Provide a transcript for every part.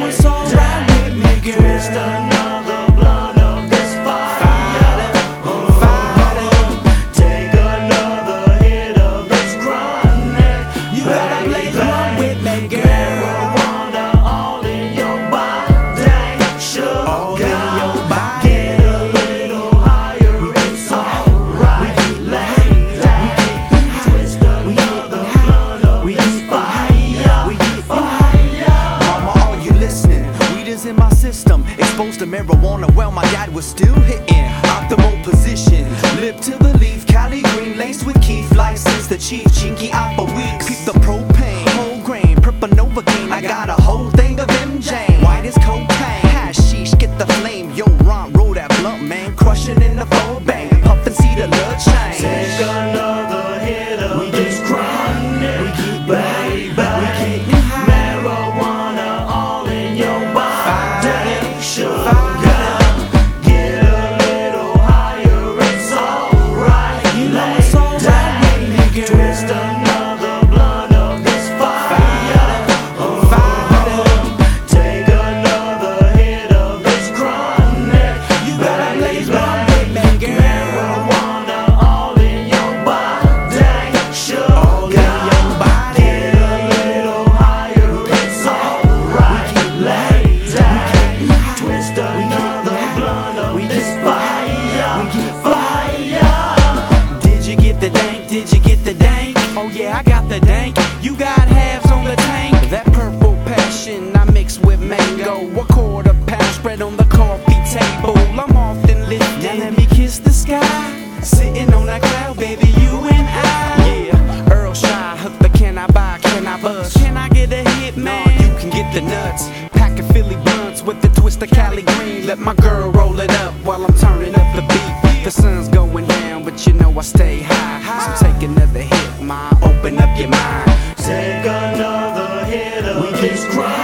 It's alright. right with me, girl. The marijuana while my dad was still hitting. Optimal position, lip to the with the twist of Cali green. Let my girl roll it up while I'm turning up the beat. The sun's going down, but you know I stay high. So take another hit, ma. Open up your mind. Take another hit of this chronic,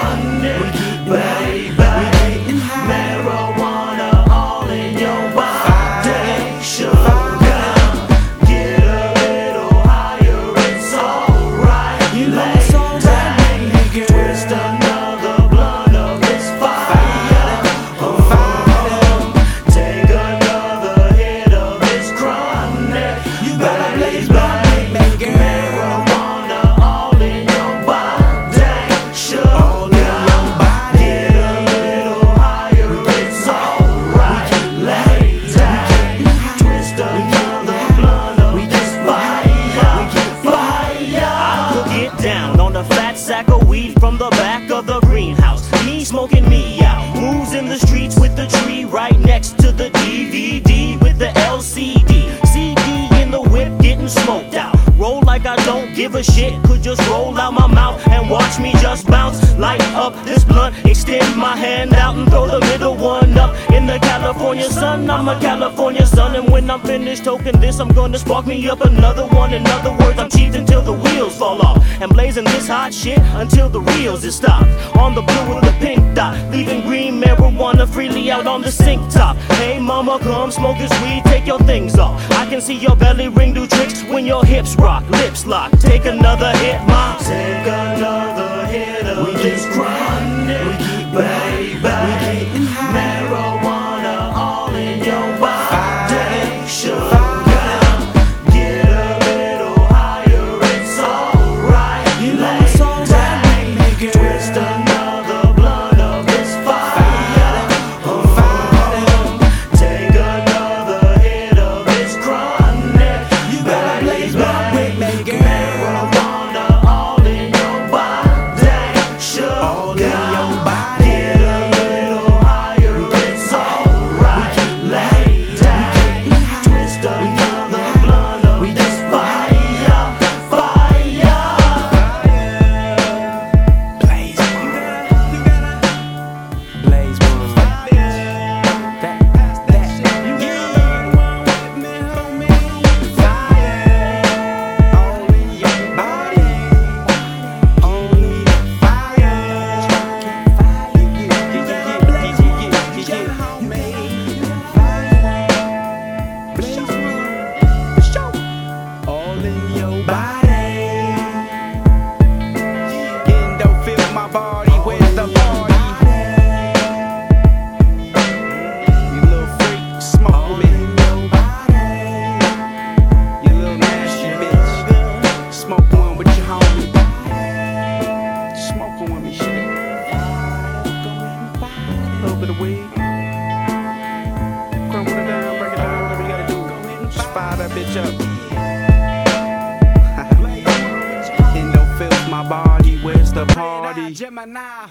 right next to the DVD with the LCD. CD in the whip getting smoked out. Roll like I don't give a shit. Could just roll out my mouth and watch me just bounce. Light up this blunt, extend my hand out and throw the middle one up. In the California sun, I'm a California sun, And when I'm finished toking this, I'm gonna spark me up another one. In other words, And blazing this hot shit until the reels is stopped. On the blue with the pink dot, leaving green marijuana freely out on the sink top. Hey mama, come smoke this weed, take your things off. I can see your belly ring do tricks when your hips rock, lips lock. Take another hit, mom. Take another hit of this chronic, baby. Marijuana A little bit of weed. Crumble it down, break it down, whatever you gotta do. Just fire that bitch up. Endo fills my body, where's the party? Gemini.